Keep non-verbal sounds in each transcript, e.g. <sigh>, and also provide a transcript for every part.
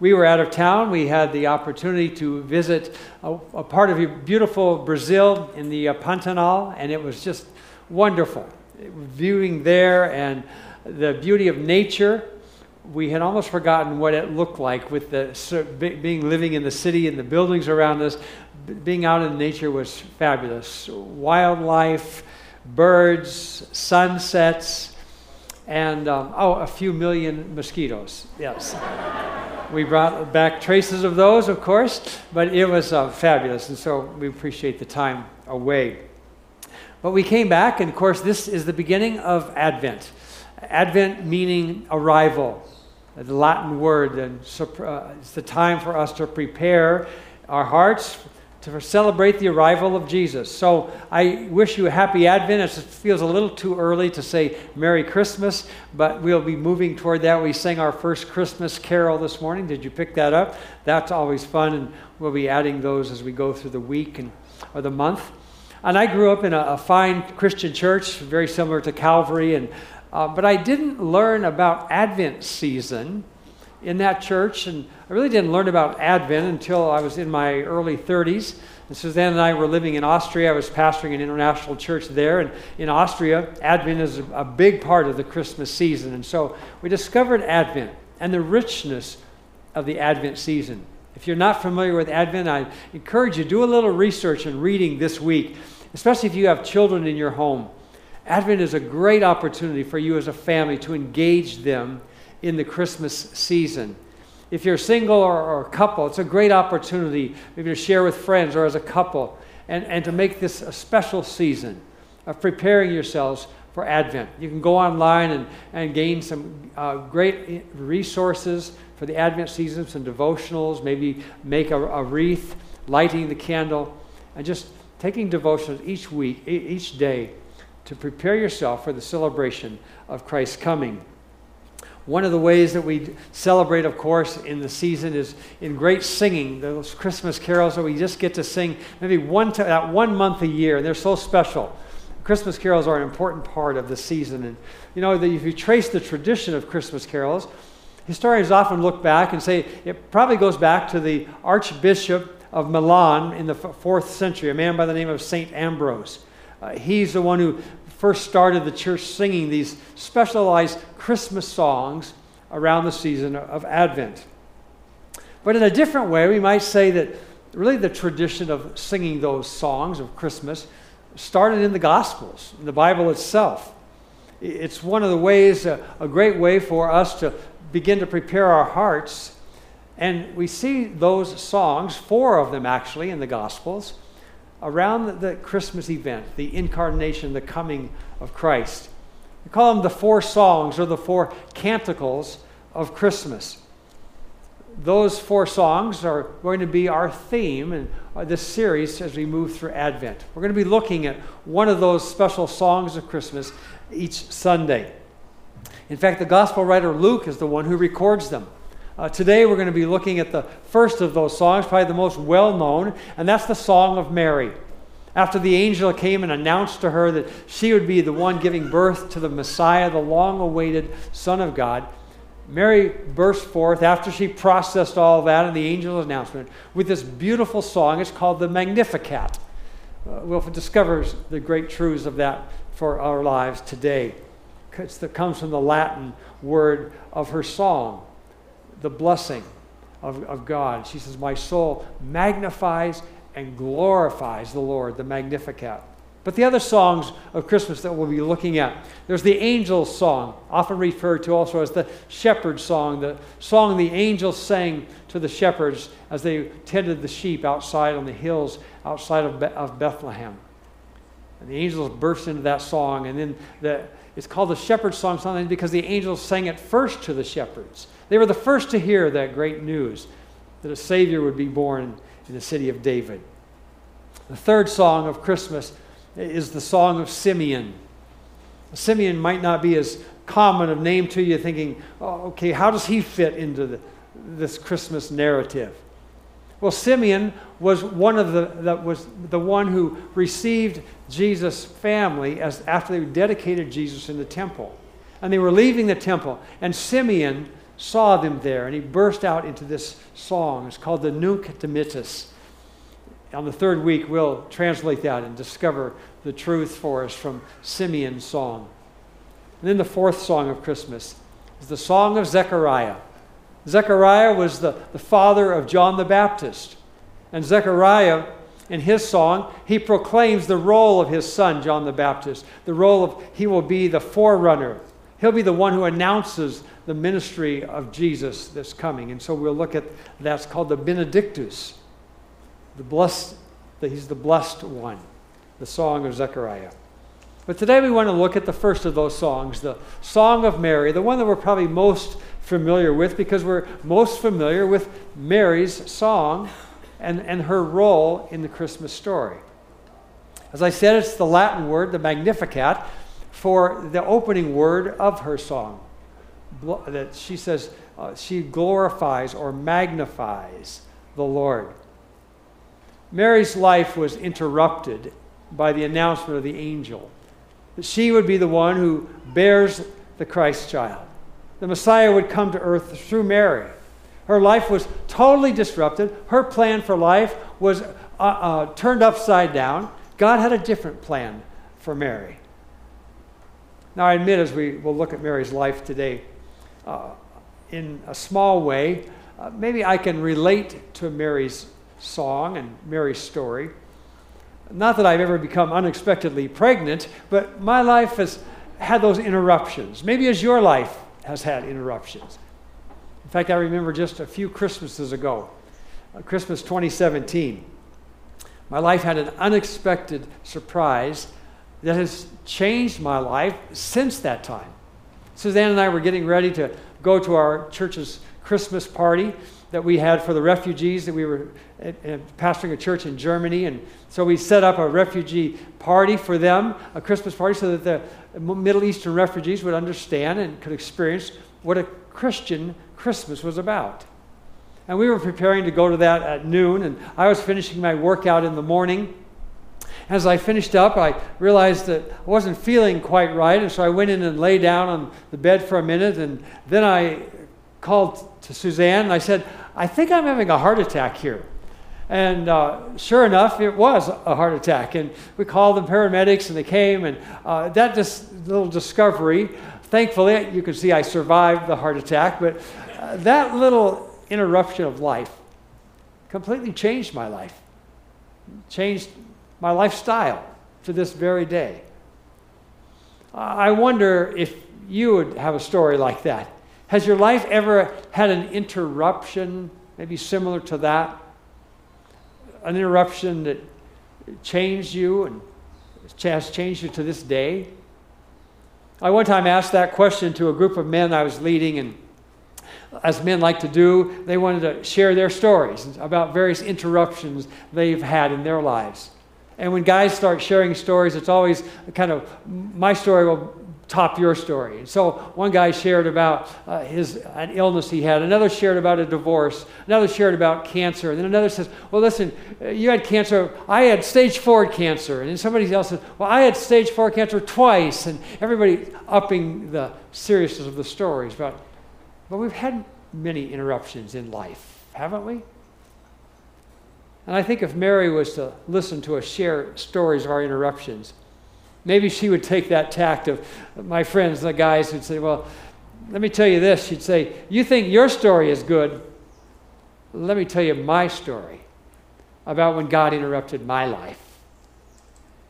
we were out of town. We had the opportunity to visit a, a part of beautiful Brazil in the uh, Pantanal, and it was just wonderful. Viewing there and the beauty of nature, we had almost forgotten what it looked like with the being living in the city and the buildings around us. Being out in nature was fabulous. Wildlife, birds, sunsets, and um, oh, a few million mosquitoes. Yes. we brought back traces of those, of course, but it was uh, fabulous, and so we appreciate the time away. But we came back, and of course, this is the beginning of Advent. Advent meaning arrival, the Latin word, and uh, it's the time for us to prepare our hearts to celebrate the arrival of Jesus. So I wish you a happy Advent. It feels a little too early to say Merry Christmas, but we'll be moving toward that. We sang our first Christmas carol this morning. Did you pick that up? That's always fun, and we'll be adding those as we go through the week and or the month. And I grew up in a, a fine Christian church, very similar to Calvary, and uh, but I didn't learn about Advent season in that church, and I really didn't learn about Advent until I was in my early 30s. And Suzanne and I were living in Austria. I was pastoring an international church there, and in Austria, Advent is a big part of the Christmas season. And so we discovered Advent and the richness of the Advent season. If you're not familiar with Advent, I encourage you do a little research and reading this week, especially if you have children in your home. Advent is a great opportunity for you as a family to engage them in the Christmas season. If you're single or, or, a couple, it's a great opportunity maybe to share with friends or as a couple and, and to make this a special season of preparing yourselves for Advent. You can go online and, and gain some uh, great resources for the Advent season, some devotionals, maybe make a, a wreath, lighting the candle, and just taking devotionals each week, each day to prepare yourself for the celebration of Christ's coming. One of the ways that we celebrate, of course, in the season is in great singing, those Christmas carols that we just get to sing maybe one, to, that one month a year, and they're so special. Christmas carols are an important part of the season. And you know, if you trace the tradition of Christmas carols, historians often look back and say it probably goes back to the Archbishop of Milan in the fourth century, a man by the name of St. Ambrose. Uh, he's the one who first started the church singing these specialized Christmas songs around the season of Advent. But in a different way, we might say that really the tradition of singing those songs of Christmas started in the Gospels, in the Bible itself. It's one of the ways, a, a great way for us to begin to prepare our hearts. And we see those songs, four of them actually, in the Gospels around the Christmas event, the incarnation, the coming of Christ. We call them the four songs or the four canticles of Christmas. Those four songs are going to be our theme in uh, this series as we move through Advent. We're going to be looking at one of those special songs of Christmas each Sunday. In fact, the gospel writer Luke is the one who records them. Uh, today we're going to be looking at the first of those songs, probably the most well known, and that's the Song of Mary. After the angel came and announced to her that she would be the one giving birth to the Messiah, the long awaited Son of God, Mary burst forth after she processed all that and the angel's announcement with this beautiful song. It's called the Magnificat. Uh, we'll discover the great truths of that for our lives today. It comes from the Latin word of her song the blessing of, of God. She says, My soul magnifies and glorifies the Lord, the Magnificat. But the other songs of Christmas that we'll be looking at, there's the angel's song, often referred to also as the shepherd's song, the song the angels sang to the shepherds as they tended the sheep outside on the hills outside of, Be- of Bethlehem. And the angels burst into that song, and then the, it's called the shepherd's song sometimes because the angels sang it first to the shepherds. They were the first to hear that great news that a Savior would be born in the city of David. The third song of Christmas is the song of Simeon. Simeon might not be as common of name to you, thinking, oh, okay, how does he fit into the, this Christmas narrative? Well, Simeon was one of the was the one who received Jesus' family as after they dedicated Jesus in the temple. And they were leaving the temple, and Simeon saw them there and he burst out into this song. It's called the Nunc Dimittis. On the third week, we'll translate that and discover the truth for us from Simeon's song. And then the fourth song of Christmas is the Song of Zechariah. Zechariah was the, the father of John the Baptist. And Zechariah, in his song, he proclaims the role of his son, John the Baptist, the role of he will be the forerunner. He'll be the one who announces the ministry of Jesus that's coming. And so we'll look at that's called the Benedictus. The blessed, he's the blessed one, the song of Zechariah. But today we want to look at the first of those songs, the Song of Mary, the one that we're probably most familiar with because we're most familiar with Mary's song and, and her role in the Christmas story. As I said, it's the Latin word, the Magnificat, for the opening word of her song. That she says uh, she glorifies or magnifies the Lord. Mary's life was interrupted by the announcement of the angel that she would be the one who bears the Christ child. The Messiah would come to earth through Mary. Her life was totally disrupted. Her plan for life was uh, uh, turned upside down. God had a different plan for Mary. Now, I admit, as we will look at Mary's life today, uh, in a small way, uh, maybe I can relate to Mary's song and Mary's story. Not that I've ever become unexpectedly pregnant, but my life has had those interruptions. Maybe as your life has had interruptions. In fact, I remember just a few Christmases ago, uh, Christmas 2017, my life had an unexpected surprise that has changed my life since that time. Suzanne and I were getting ready to go to our church's Christmas party that we had for the refugees that we were pastoring a church in Germany. And so we set up a refugee party for them, a Christmas party, so that the Middle Eastern refugees would understand and could experience what a Christian Christmas was about. And we were preparing to go to that at noon, and I was finishing my workout in the morning. As I finished up, I realized that I wasn't feeling quite right, and so I went in and lay down on the bed for a minute, and then I called to Suzanne and I said, I think I'm having a heart attack here. And uh, sure enough, it was a heart attack. And we called the paramedics and they came. And uh, that just little discovery, thankfully, you can see I survived the heart attack. But uh, that little interruption of life completely changed my life, changed my lifestyle to this very day. I wonder if you would have a story like that. Has your life ever had an interruption, maybe similar to that? An interruption that changed you and has changed you to this day? I one time asked that question to a group of men I was leading, and as men like to do, they wanted to share their stories about various interruptions they've had in their lives. And when guys start sharing stories, it's always kind of my story will top your story. So one guy shared about uh, his an illness he had. Another shared about a divorce. Another shared about cancer. And then another says, "Well, listen, uh, you had cancer. I had stage four cancer." And then somebody else says, "Well, I had stage four cancer twice." And everybody upping the seriousness of the stories. But but we've had many interruptions in life, haven't we? And I think if Mary was to listen to us share stories of our interruptions, Maybe she would take that tact of my friends, the guys who'd say, Well, let me tell you this. She'd say, You think your story is good? Let me tell you my story about when God interrupted my life.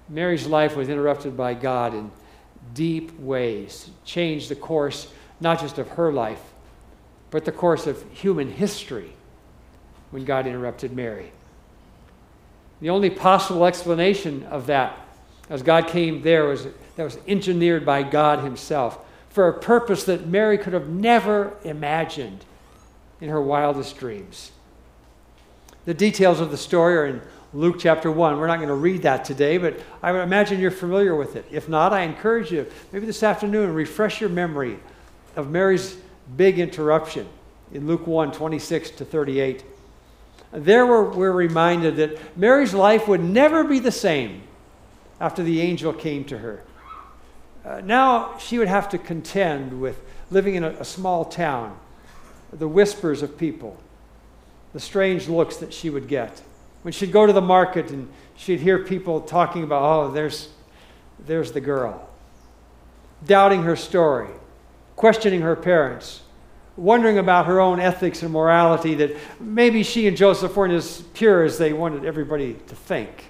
Mary's life was interrupted by God in deep ways, changed the course not just of her life, but the course of human history when God interrupted Mary. The only possible explanation of that as God came there was that was engineered by God Himself for a purpose that Mary could have never imagined in her wildest dreams. The details of the story are in Luke chapter 1. We're not going to read that today, but I imagine you're familiar with it. If not, I encourage you, maybe this afternoon, refresh your memory of Mary's big interruption in Luke 1 26 to 38. There we're, we're reminded that Mary's life would never be the same after the angel came to her. Uh, now she would have to contend with living in a, a small town the whispers of people, the strange looks that she would get. When she'd go to the market and she'd hear people talking about, oh, there's, there's the girl, doubting her story, questioning her parents, wondering about her own ethics and morality that maybe she and Joseph weren't as pure as they wanted everybody to think.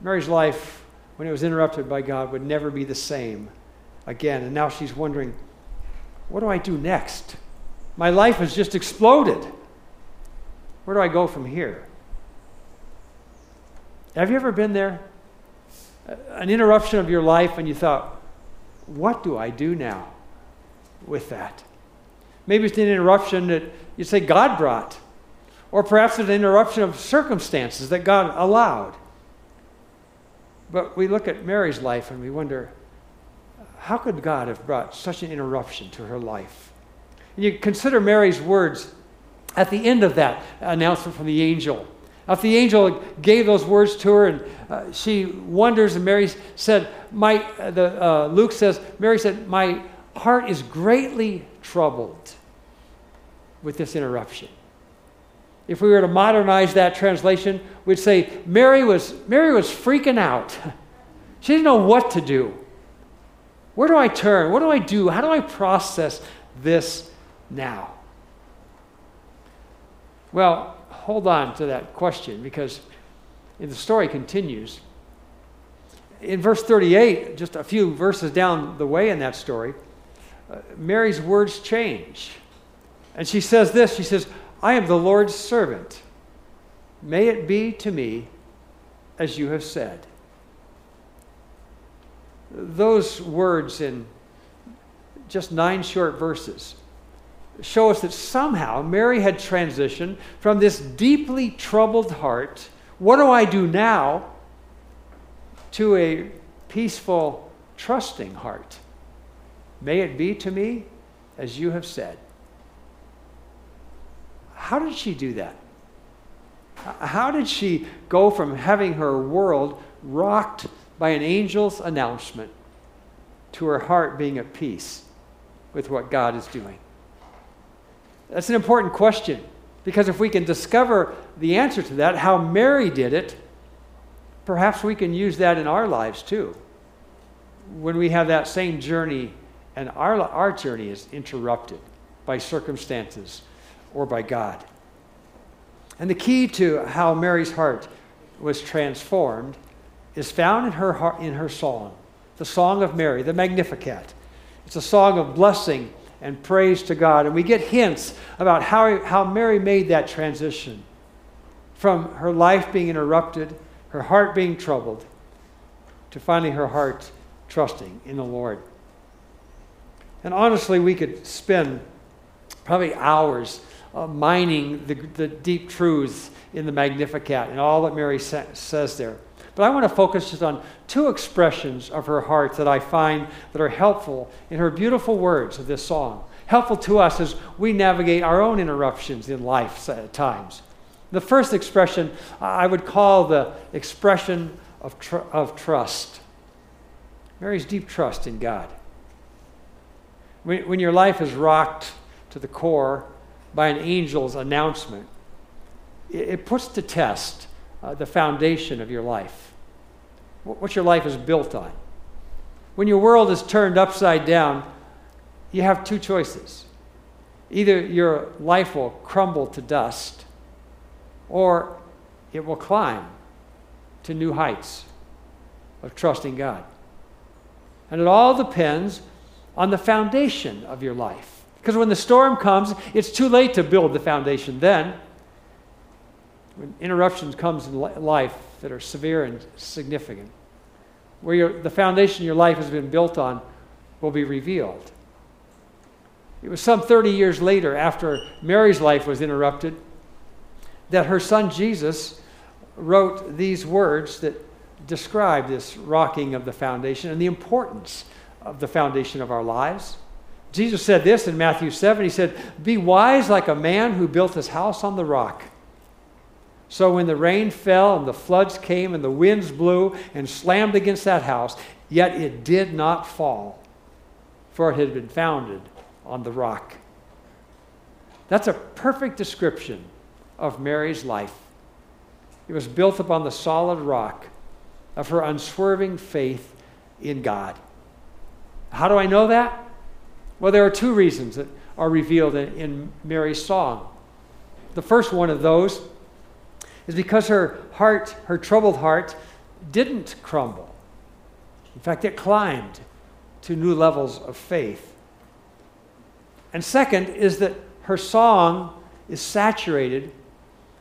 Mary's life, when it was interrupted by God, would never be the same again. And now she's wondering, what do I do next? My life has just exploded. Where do I go from here? Have you ever been there? An interruption of your life, and you thought, what do I do now with that? Maybe it's an interruption that you say God brought, or perhaps it's an interruption of circumstances that God allowed. But we look at Mary's life and we wonder, how could God have brought such an interruption to her life? And you consider Mary's words at the end of that announcement from the angel. After the angel gave those words to her, and uh, she wonders, and Mary said, "My." Uh, the uh, Luke says, Mary said, "My heart is greatly troubled with this interruption." If we were to modernize that translation, we'd say Mary was Mary was freaking out. <laughs> She didn't know what to do. Where do I turn? What do I do? How do I process this now? Well, hold on to that question because the story continues. In verse 38, just a few verses down the way in that story, Mary's words change. And she says this She says, I am the Lord's servant. May it be to me as you have said. Those words in just nine short verses show us that somehow Mary had transitioned from this deeply troubled heart, what do I do now, to a peaceful, trusting heart. May it be to me as you have said. How did she do that? How did she go from having her world rocked by an angel's announcement to her heart being at peace with what God is doing? That's an important question because if we can discover the answer to that, how Mary did it, perhaps we can use that in our lives too. When we have that same journey and our, our journey is interrupted by circumstances or by God. And the key to how Mary's heart was transformed is found in her, heart, in her song, the Song of Mary, the Magnificat. It's a song of blessing and praise to God. And we get hints about how, how Mary made that transition from her life being interrupted, her heart being troubled, to finally her heart trusting in the Lord. And honestly, we could spend probably hours uh, mining the, the deep truths in the Magnificat and all that Mary sa- says there. But I want to focus just on two expressions of her heart that I find that are helpful in her beautiful words of this song. Helpful to us as we navigate our own interruptions in life at times. The first expression I would call the expression of, tr- of trust. Mary's deep trust in God. When, when your life is rocked to the core by an angel's announcement, it, it puts to test uh, the foundation of your life, what your life is built on. When your world is turned upside down, you have two choices. Either your life will crumble to dust, or it will climb to new heights of trusting God. And it all depends on the foundation of your life. Because when the storm comes, it's too late to build the foundation then when interruptions comes in life that are severe and significant, where the foundation your life has been built on will be revealed. It was some 30 years later, after Mary's life was interrupted, that her son Jesus wrote these words that describe this rocking of the foundation and the importance of the foundation of our lives. Jesus said this in Matthew 7. He said, Be wise like a man who built his house on the rock. So when the rain fell and the floods came and the winds blew and slammed against that house, yet it did not fall, for it had been founded on the rock. That's a perfect description of Mary's life. It was built upon the solid rock of her unswerving faith in God. How do I know that? Well, there are two reasons that are revealed in, in Mary's song. The first one of those is because her heart, her troubled heart, didn't crumble. In fact, it climbed to new levels of faith. And second is that her song is saturated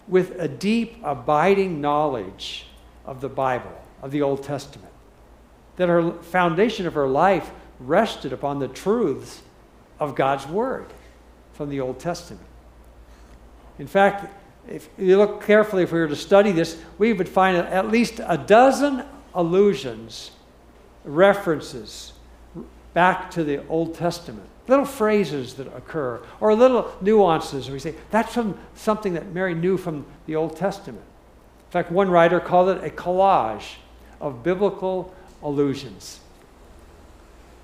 with a deep, abiding knowledge of the Bible, of the Old Testament. That her foundation of her life rested upon the truths of God's Word from the Old Testament. In fact, if you look carefully, if we were to study this, we would find at least a dozen allusions, references back to the Old Testament. Little phrases that occur, or little nuances. We say, that's from something that Mary knew from the Old Testament. In fact, one writer called it a collage of biblical allusions.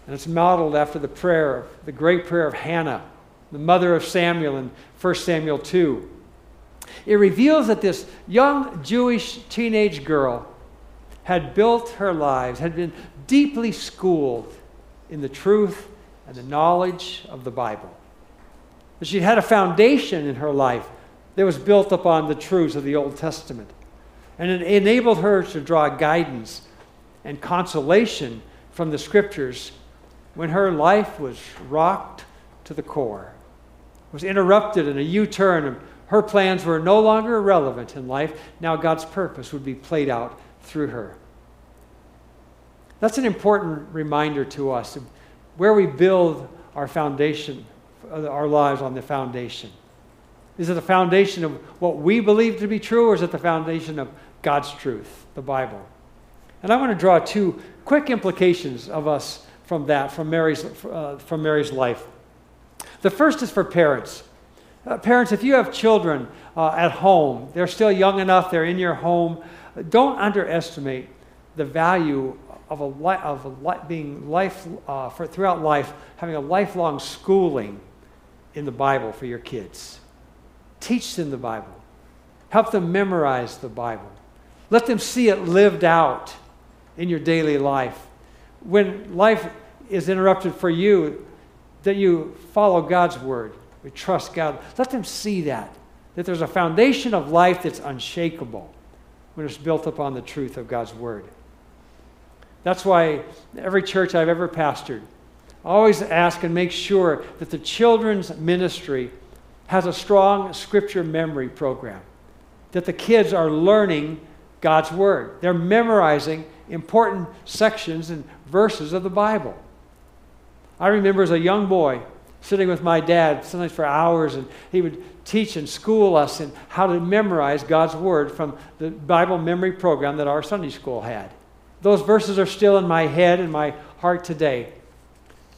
And it's modeled after the prayer, the great prayer of Hannah, the mother of Samuel in 1 Samuel 2. It reveals that this young Jewish teenage girl had built her lives, had been deeply schooled in the truth and the knowledge of the Bible. That she had a foundation in her life that was built upon the truths of the Old Testament. And it enabled her to draw guidance and consolation from the scriptures when her life was rocked to the core, was interrupted in a U turn. Her plans were no longer relevant in life. Now God's purpose would be played out through her. That's an important reminder to us where we build our foundation, uh, our lives on the foundation. Is it the foundation of what we believe to be true, or is it the foundation of God's truth, the Bible? And I want to draw two quick implications of us from that, from Mary's, uh, from Mary's life. The first is for parents. Uh, parents, if you have children uh, at home, they're still young enough, they're in your home, don't underestimate the value of, a li- of a li- being life, uh, for, throughout life, having a lifelong schooling in the Bible for your kids. Teach them the Bible. Help them memorize the Bible. Let them see it lived out in your daily life when life is interrupted for you, that you follow God's word, we trust God. Let them see that, that there's a foundation of life that's unshakable when it's built upon the truth of God's word. That's why every church I've ever pastored, always ask and make sure that the children's ministry has a strong scripture memory program, that the kids are learning God's word. They're memorizing important sections and verses of the Bible. I remember as a young boy sitting with my dad, sometimes for hours, and he would teach and school us in how to memorize God's Word from the Bible memory program that our Sunday school had. Those verses are still in my head and my heart today.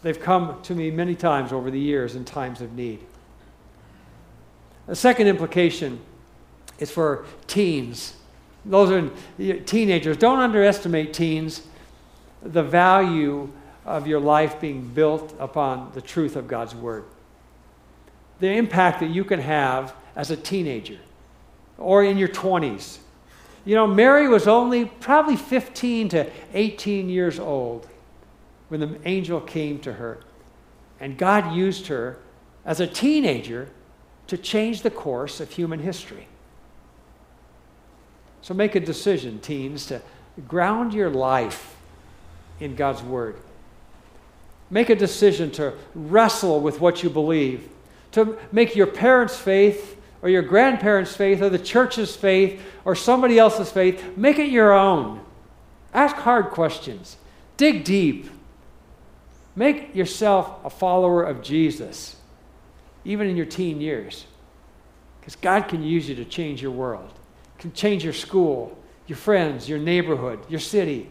They've come to me many times over the years in times of need. The second implication is for teens those are teenagers. Don't underestimate teens, the value of your life being built upon the truth of God's Word. The impact that you can have as a teenager or in your 20s. You know, Mary was only probably 15 to 18 years old when the angel came to her. And God used her as a teenager to change the course of human history. So make a decision, teens, to ground your life in God's Word. Make a decision to wrestle with what you believe, to make your parents' faith or your grandparents' faith or the church's faith or somebody else's faith, make it your own. Ask hard questions. Dig deep. Make yourself a follower of Jesus, even in your teen years, because God can use you to change your world can change your school, your friends, your neighborhood, your city.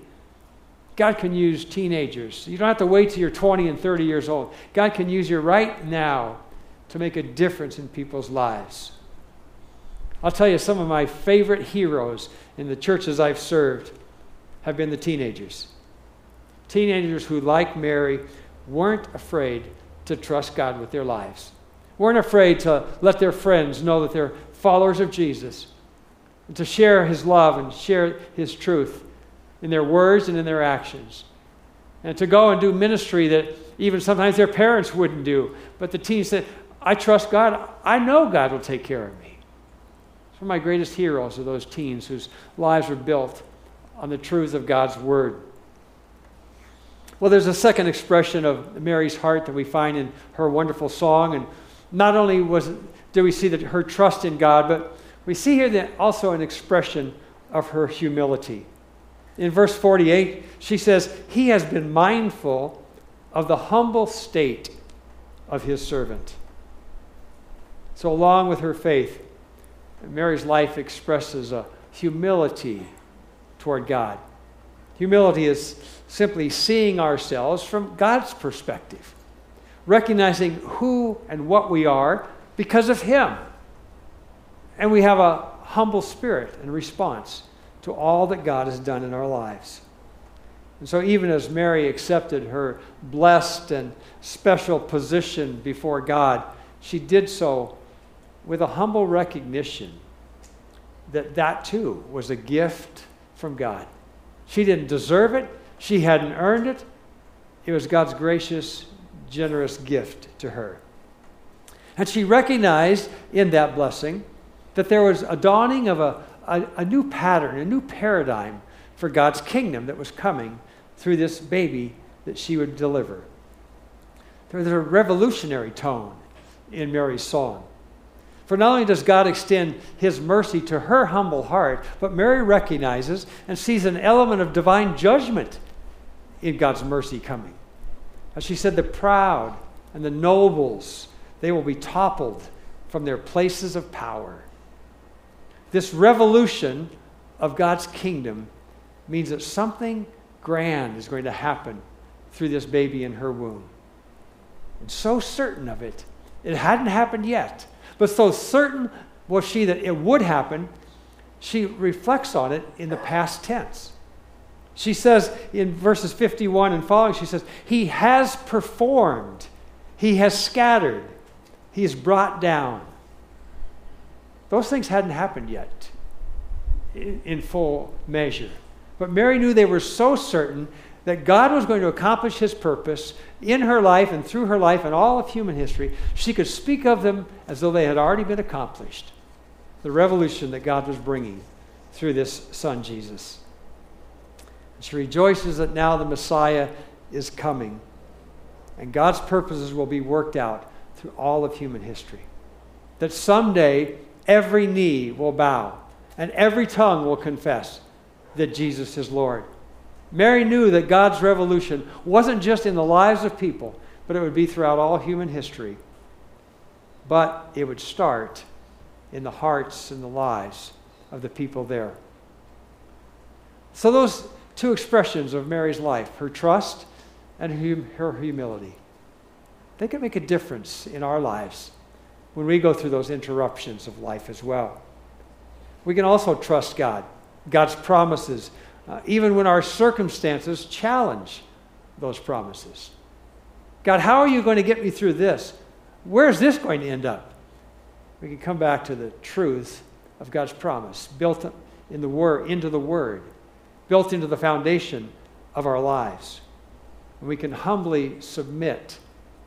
God can use teenagers. You don't have to wait till you're 20 and 30 years old. God can use you right now to make a difference in people's lives. I'll tell you, some of my favorite heroes in the churches I've served have been the teenagers. Teenagers who, like Mary, weren't afraid to trust God with their lives, weren't afraid to let their friends know that they're followers of Jesus, to share his love and share his truth in their words and in their actions. And to go and do ministry that even sometimes their parents wouldn't do. But the teens said, I trust God. I know God will take care of me. Some of my greatest heroes are those teens whose lives were built on the truth of God's word. Well, there's a second expression of Mary's heart that we find in her wonderful song. And not only was do we see that her trust in God, but we see here that also an expression of her humility. In verse 48, she says, He has been mindful of the humble state of his servant. So, along with her faith, Mary's life expresses a humility toward God. Humility is simply seeing ourselves from God's perspective, recognizing who and what we are because of Him. And we have a humble spirit in response to all that God has done in our lives. And so, even as Mary accepted her blessed and special position before God, she did so with a humble recognition that that too was a gift from God. She didn't deserve it, she hadn't earned it. It was God's gracious, generous gift to her. And she recognized in that blessing that there was a dawning of a, a, a, new pattern, a new paradigm for God's kingdom that was coming through this baby that she would deliver. There was a revolutionary tone in Mary's song. For not only does God extend his mercy to her humble heart, but Mary recognizes and sees an element of divine judgment in God's mercy coming. As she said, the proud and the nobles, they will be toppled from their places of power. This revolution of God's kingdom means that something grand is going to happen through this baby in her womb. And so certain of it, it hadn't happened yet but so certain was she that it would happen, she reflects on it in the past tense. She says in verses 51 and following, she says, He has performed, He has scattered, He has brought down. Those things hadn't happened yet in full measure. But Mary knew they were so certain that God was going to accomplish his purpose in her life and through her life and all of human history, she could speak of them as though they had already been accomplished. The revolution that God was bringing through this son, Jesus. She rejoices that now the Messiah is coming, and God's purposes will be worked out through all of human history. That someday every knee will bow and every tongue will confess that Jesus is Lord. Mary knew that God's revolution wasn't just in the lives of people, but it would be throughout all human history. But it would start in the hearts and the lives of the people there. So, those two expressions of Mary's life, her trust and her humility, they can make a difference in our lives when we go through those interruptions of life as well. We can also trust God, God's promises uh, even when our circumstances challenge those promises. God, how are you going to get me through this? Where's this going to end up? We can come back to the truth of God's promise, built in the word, into the Word, built into the foundation of our lives. And we can humbly submit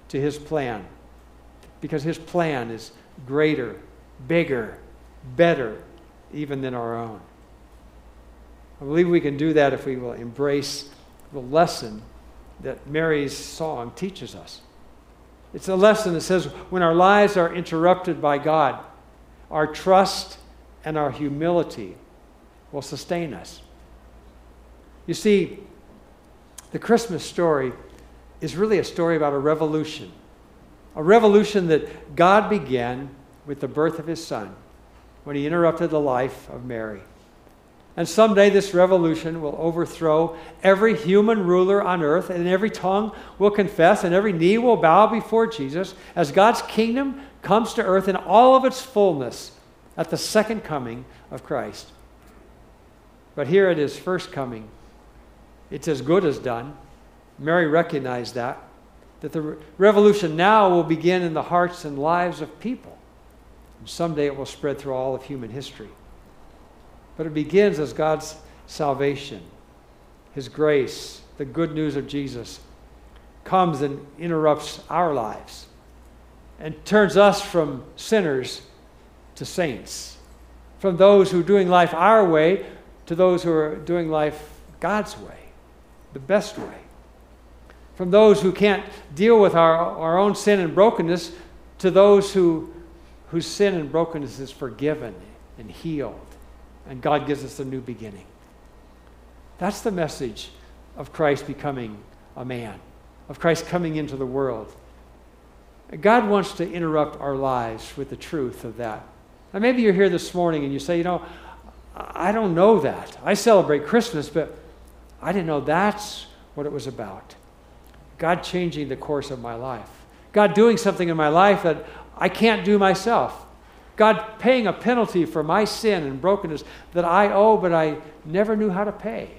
to His plan because His plan is greater, bigger, better even than our own. I believe we can do that if we will embrace the lesson that Mary's song teaches us. It's a lesson that says when our lives are interrupted by God, our trust and our humility will sustain us. You see, the Christmas story is really a story about a revolution. A revolution that God began with the birth of his son when he interrupted the life of Mary. And someday this revolution will overthrow every human ruler on earth, and every tongue will confess, and every knee will bow before Jesus as God's kingdom comes to earth in all of its fullness at the second coming of Christ. But here at his first coming, it's as good as done. Mary recognized that. That the re- revolution now will begin in the hearts and lives of people. And someday it will spread through all of human history. But it begins as God's salvation, His grace, the good news of Jesus comes and interrupts our lives and turns us from sinners to saints, from those who are doing life our way to those who are doing life God's way, the best way. From those who can't deal with our, our own sin and brokenness to those who, whose sin and brokenness is forgiven and healed, and God gives us a new beginning. That's the message of Christ becoming a man, of Christ coming into the world. God wants to interrupt our lives with the truth of that. Now, maybe you're here this morning and you say, you know, I don't know that. I celebrate Christmas, but I didn't know that's what it was about. God changing the course of my life. God doing something in my life that I can't do myself. God paying a penalty for my sin and brokenness that I owe, but I never knew how to pay.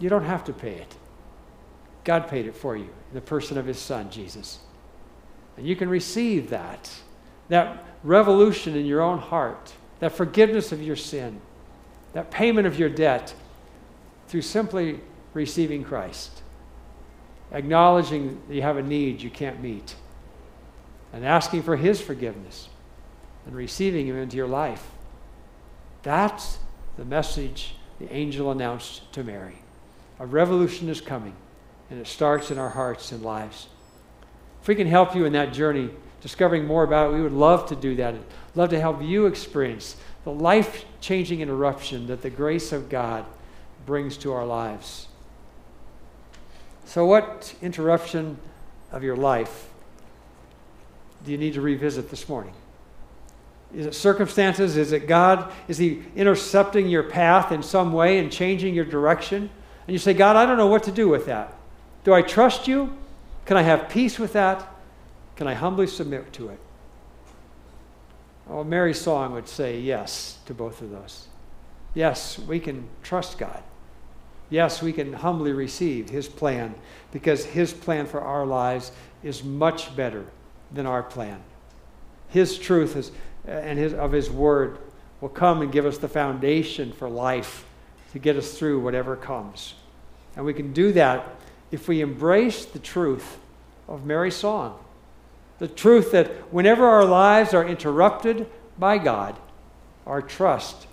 You don't have to pay it. God paid it for you in the person of His Son, Jesus. And you can receive that, that revolution in your own heart, that forgiveness of your sin, that payment of your debt through simply receiving Christ, acknowledging that you have a need you can't meet, and asking for His forgiveness and receiving Him into your life. That's the message the angel announced to Mary. A revolution is coming, and it starts in our hearts and lives. If we can help you in that journey, discovering more about it, we would love to do that. Love to help you experience the life changing interruption that the grace of God brings to our lives. So, what interruption of your life do you need to revisit this morning? Is it circumstances? Is it God? Is He intercepting your path in some way and changing your direction? And you say, God, I don't know what to do with that. Do I trust you? Can I have peace with that? Can I humbly submit to it? Well, Mary's song would say yes to both of those. Yes, we can trust God. Yes, we can humbly receive His plan because His plan for our lives is much better than our plan. His truth is, and his, of His Word will come and give us the foundation for life to get us through whatever comes. And we can do that if we embrace the truth of Mary's song. The truth that whenever our lives are interrupted by God, our trust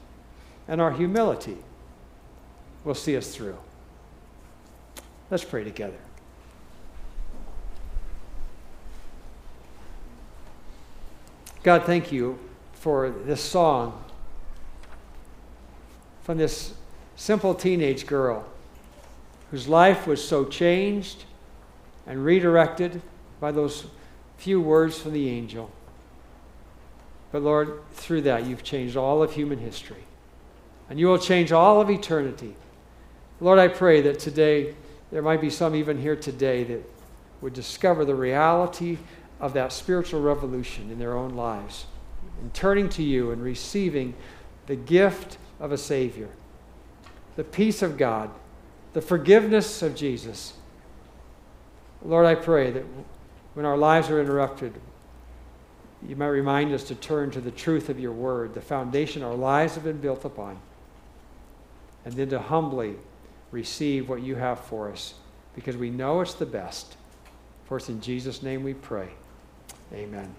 and our humility will see us through. Let's pray together. God, thank you for this song from this simple teenage girl whose life was so changed and redirected by those few words from the angel. But Lord, through that, you've changed all of human history. And you will change all of eternity. Lord, I pray that today, there might be some even here today that would discover the reality of that spiritual revolution in their own lives and turning to you and receiving the gift of a Savior, the peace of God the forgiveness of Jesus. Lord, I pray that when our lives are interrupted, you might remind us to turn to the truth of your word, the foundation our lives have been built upon, and then to humbly receive what you have for us because we know it's the best. For it's in Jesus' name we pray. Amen.